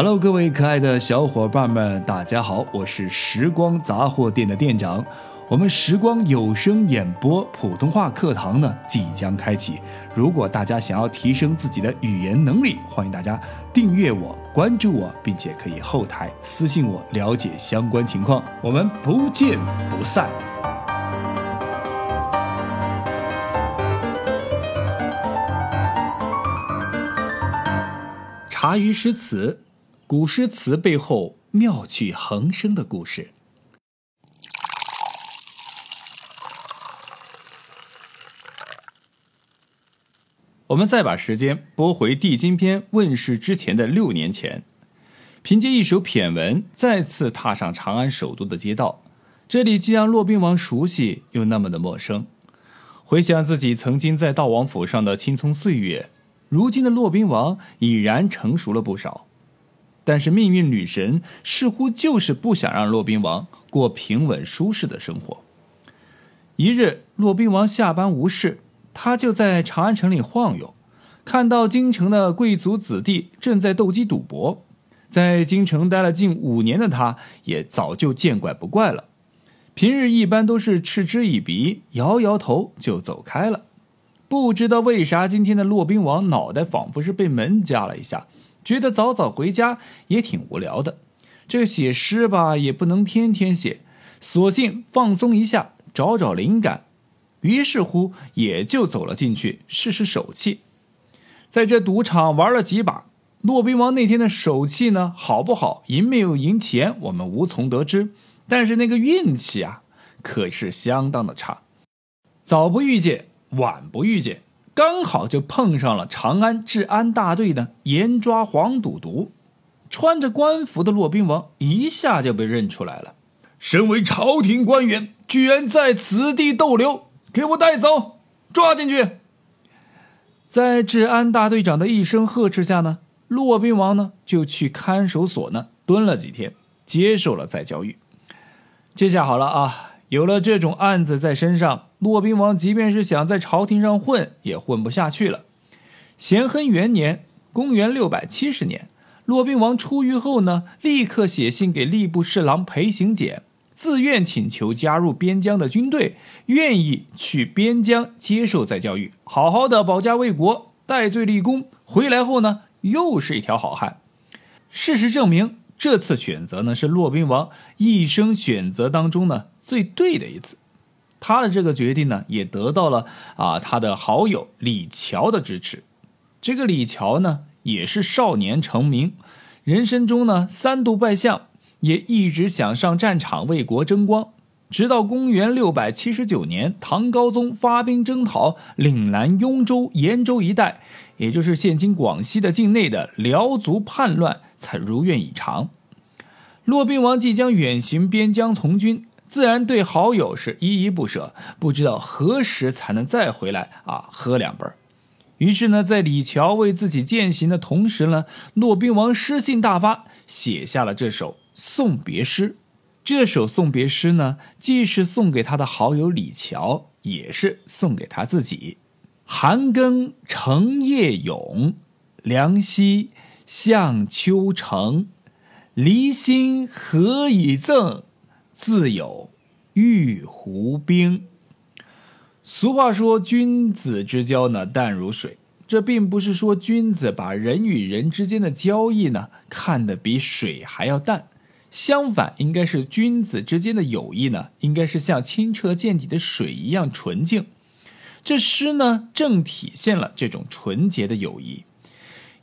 Hello，各位可爱的小伙伴们，大家好，我是时光杂货店的店长。我们时光有声演播普通话课堂呢即将开启。如果大家想要提升自己的语言能力，欢迎大家订阅我、关注我，并且可以后台私信我了解相关情况。我们不见不散。茶余诗词，古诗词背后妙趣横生的故事。我们再把时间拨回《地经篇》问世之前的六年前，凭借一首骈文，再次踏上长安首都的街道。这里既让骆宾王熟悉，又那么的陌生。回想自己曾经在道王府上的青葱岁月，如今的骆宾王已然成熟了不少。但是命运女神似乎就是不想让骆宾王过平稳舒适的生活。一日，骆宾王下班无事。他就在长安城里晃悠，看到京城的贵族子弟正在斗鸡赌博。在京城待了近五年的他，也早就见怪不怪了。平日一般都是嗤之以鼻，摇摇头就走开了。不知道为啥，今天的骆宾王脑袋仿佛是被门夹了一下，觉得早早回家也挺无聊的。这写诗吧，也不能天天写，索性放松一下，找找灵感。于是乎，也就走了进去试试手气。在这赌场玩了几把，骆宾王那天的手气呢，好不好，赢没有赢钱，我们无从得知。但是那个运气啊，可是相当的差。早不遇见，晚不遇见，刚好就碰上了长安治安大队的严抓黄赌毒。穿着官服的骆宾王一下就被认出来了，身为朝廷官员，居然在此地逗留。给我带走，抓进去！在治安大队长的一声呵斥下呢，骆宾王呢就去看守所呢蹲了几天，接受了再教育。这下好了啊，有了这种案子在身上，骆宾王即便是想在朝廷上混，也混不下去了。咸亨元年（公元六百七十年），骆宾王出狱后呢，立刻写信给吏部侍郎裴行俭。自愿请求加入边疆的军队，愿意去边疆接受再教育，好好的保家卫国、戴罪立功。回来后呢，又是一条好汉。事实证明，这次选择呢是骆宾王一生选择当中呢最对的一次。他的这个决定呢，也得到了啊他的好友李峤的支持。这个李峤呢，也是少年成名，人生中呢三度拜相。也一直想上战场为国争光，直到公元六百七十九年，唐高宗发兵征讨岭南雍州、延州一带，也就是现今广西的境内的辽族叛乱，才如愿以偿。骆宾王即将远行边疆从军，自然对好友是依依不舍，不知道何时才能再回来啊，喝两杯。于是呢，在李峤为自己践行的同时呢，骆宾王诗兴大发，写下了这首。送别诗，这首送别诗呢，既是送给他的好友李峤，也是送给他自己。寒更成夜咏，凉溪向秋城。离心何以赠？自有玉壶冰。俗话说，君子之交呢，淡如水。这并不是说君子把人与人之间的交易呢，看得比水还要淡。相反，应该是君子之间的友谊呢，应该是像清澈见底的水一样纯净。这诗呢，正体现了这种纯洁的友谊。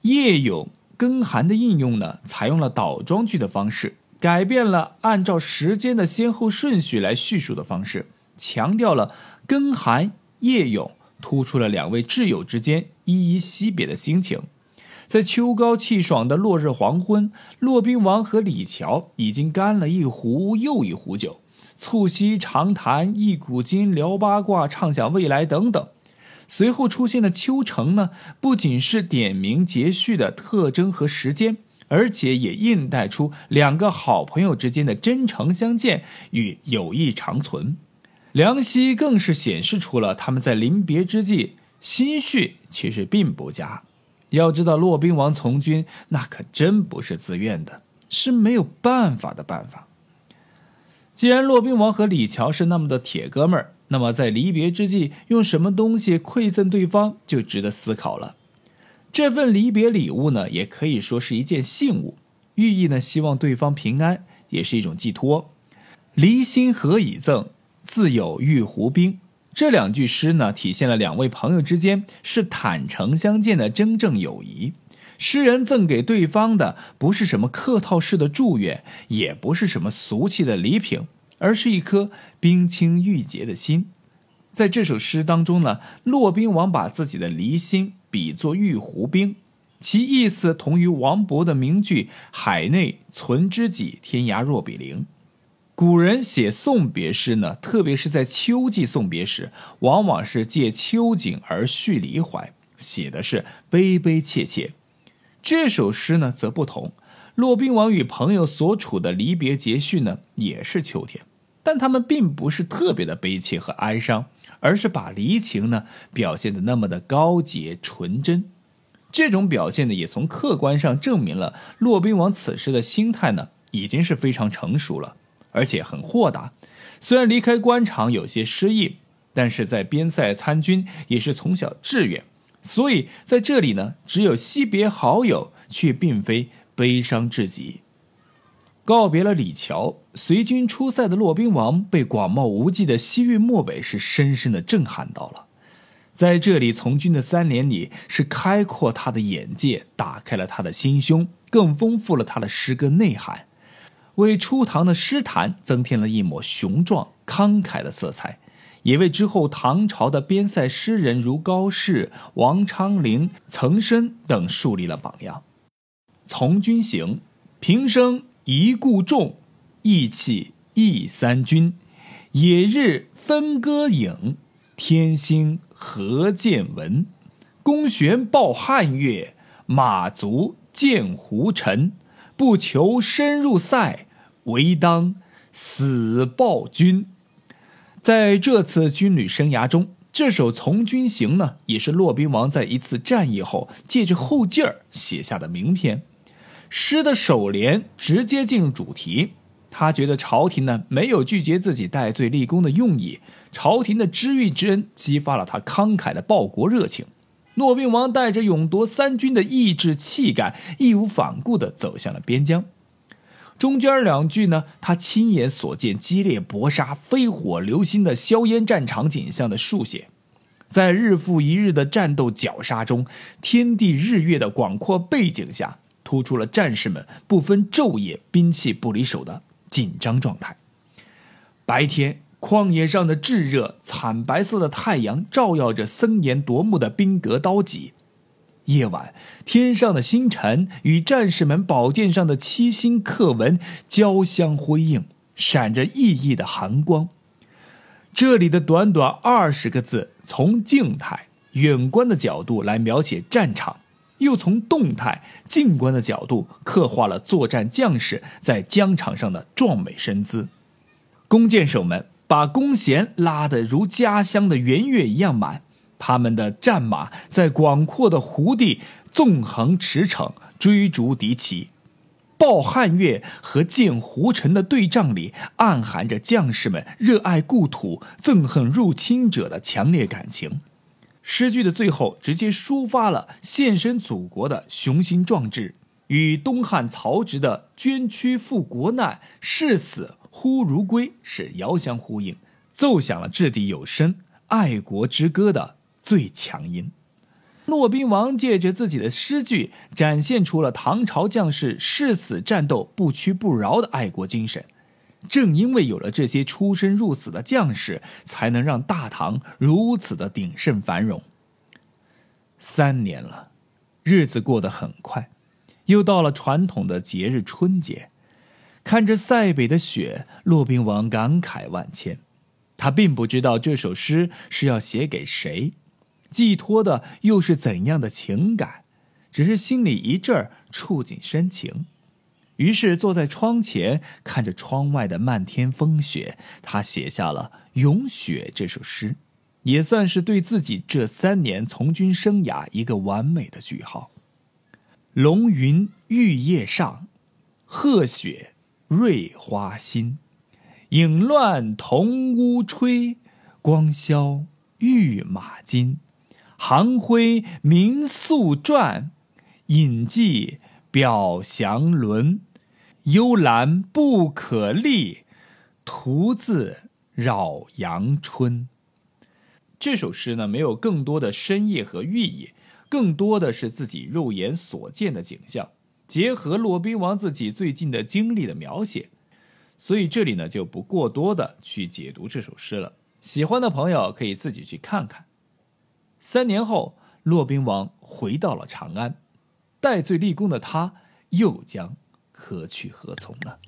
夜咏更寒的应用呢，采用了倒装句的方式，改变了按照时间的先后顺序来叙述的方式，强调了更寒夜咏，突出了两位挚友之间依依惜别的心情。在秋高气爽的落日黄昏，骆宾王和李峤已经干了一壶又一壶酒，促膝长谈，一古今，聊八卦，畅想未来等等。随后出现的秋城呢，不仅是点名节序的特征和时间，而且也印带出两个好朋友之间的真诚相见与友谊长存。梁溪更是显示出了他们在临别之际心绪其实并不佳。要知道，骆宾王从军那可真不是自愿的，是没有办法的办法。既然骆宾王和李乔是那么的铁哥们儿，那么在离别之际，用什么东西馈赠对方就值得思考了。这份离别礼物呢，也可以说是一件信物，寓意呢希望对方平安，也是一种寄托。离心何以赠？自有玉壶冰。这两句诗呢，体现了两位朋友之间是坦诚相见的真正友谊。诗人赠给对方的不是什么客套式的祝愿，也不是什么俗气的礼品，而是一颗冰清玉洁的心。在这首诗当中呢，骆宾王把自己的离心比作玉壶冰，其意思同于王勃的名句“海内存知己，天涯若比邻”。古人写送别诗呢，特别是在秋季送别时，往往是借秋景而叙离怀，写的是悲悲切切。这首诗呢则不同，骆宾王与朋友所处的离别节序呢也是秋天，但他们并不是特别的悲切和哀伤，而是把离情呢表现的那么的高洁纯真。这种表现呢，也从客观上证明了骆宾王此时的心态呢已经是非常成熟了。而且很豁达，虽然离开官场有些失意，但是在边塞参军也是从小志愿，所以在这里呢，只有惜别好友，却并非悲伤至极。告别了李峤，随军出塞的骆宾王被广袤无际的西域漠北是深深的震撼到了，在这里从军的三年里，是开阔他的眼界，打开了他的心胸，更丰富了他的诗歌内涵。为初唐的诗坛增添了一抹雄壮慷慨的色彩，也为之后唐朝的边塞诗人如高适、王昌龄、岑参等树立了榜样。从军行，平生一顾众，意气忆三军。野日分歌影，天星何见闻？弓弦抱汉乐，马足见胡尘。不求深入塞，唯当死报君。在这次军旅生涯中，这首《从军行》呢，也是骆宾王在一次战役后借着后劲儿写下的名篇。诗的首联直接进入主题，他觉得朝廷呢没有拒绝自己戴罪立功的用意，朝廷的知遇之恩激发了他慷慨的报国热情。骆宾王带着勇夺三军的意志气概，义无反顾地走向了边疆。中间两句呢，他亲眼所见激烈搏杀、飞火流星的硝烟战场景象的书写，在日复一日的战斗绞杀中，天地日月的广阔背景下，突出了战士们不分昼夜、兵器不离手的紧张状态。白天。旷野上的炙热，惨白色的太阳照耀着森严夺目的兵戈刀戟；夜晚，天上的星辰与战士们宝剑上的七星刻纹交相辉映，闪着熠熠的寒光。这里的短短二十个字，从静态远观的角度来描写战场，又从动态近观的角度刻画了作战将士在疆场上的壮美身姿。弓箭手们。把弓弦拉得如家乡的圆月一样满，他们的战马在广阔的湖地纵横驰骋，追逐敌骑。报汉月和见胡尘的对仗里，暗含着将士们热爱故土、憎恨入侵者的强烈感情。诗句的最后，直接抒发了献身祖国的雄心壮志，与东汉曹植的“捐躯赴国难，视死”。忽如归是遥相呼应，奏响了掷地有声爱国之歌的最强音。骆宾王借着自己的诗句，展现出了唐朝将士誓死战斗、不屈不挠的爱国精神。正因为有了这些出生入死的将士，才能让大唐如此的鼎盛繁荣。三年了，日子过得很快，又到了传统的节日春节。看着塞北的雪，骆宾王感慨万千。他并不知道这首诗是要写给谁，寄托的又是怎样的情感，只是心里一阵儿触景生情。于是坐在窗前，看着窗外的漫天风雪，他写下了《咏雪》这首诗，也算是对自己这三年从军生涯一个完美的句号。龙云玉叶上，鹤雪瑞花新。影乱铜屋吹，光消玉马金。行徽明素传，隐迹表祥伦。幽兰不可立，徒自扰阳春。这首诗呢，没有更多的深意和寓意，更多的是自己肉眼所见的景象，结合骆宾王自己最近的经历的描写，所以这里呢就不过多的去解读这首诗了。喜欢的朋友可以自己去看看。三年后，骆宾王回到了长安，戴罪立功的他，又将何去何从呢？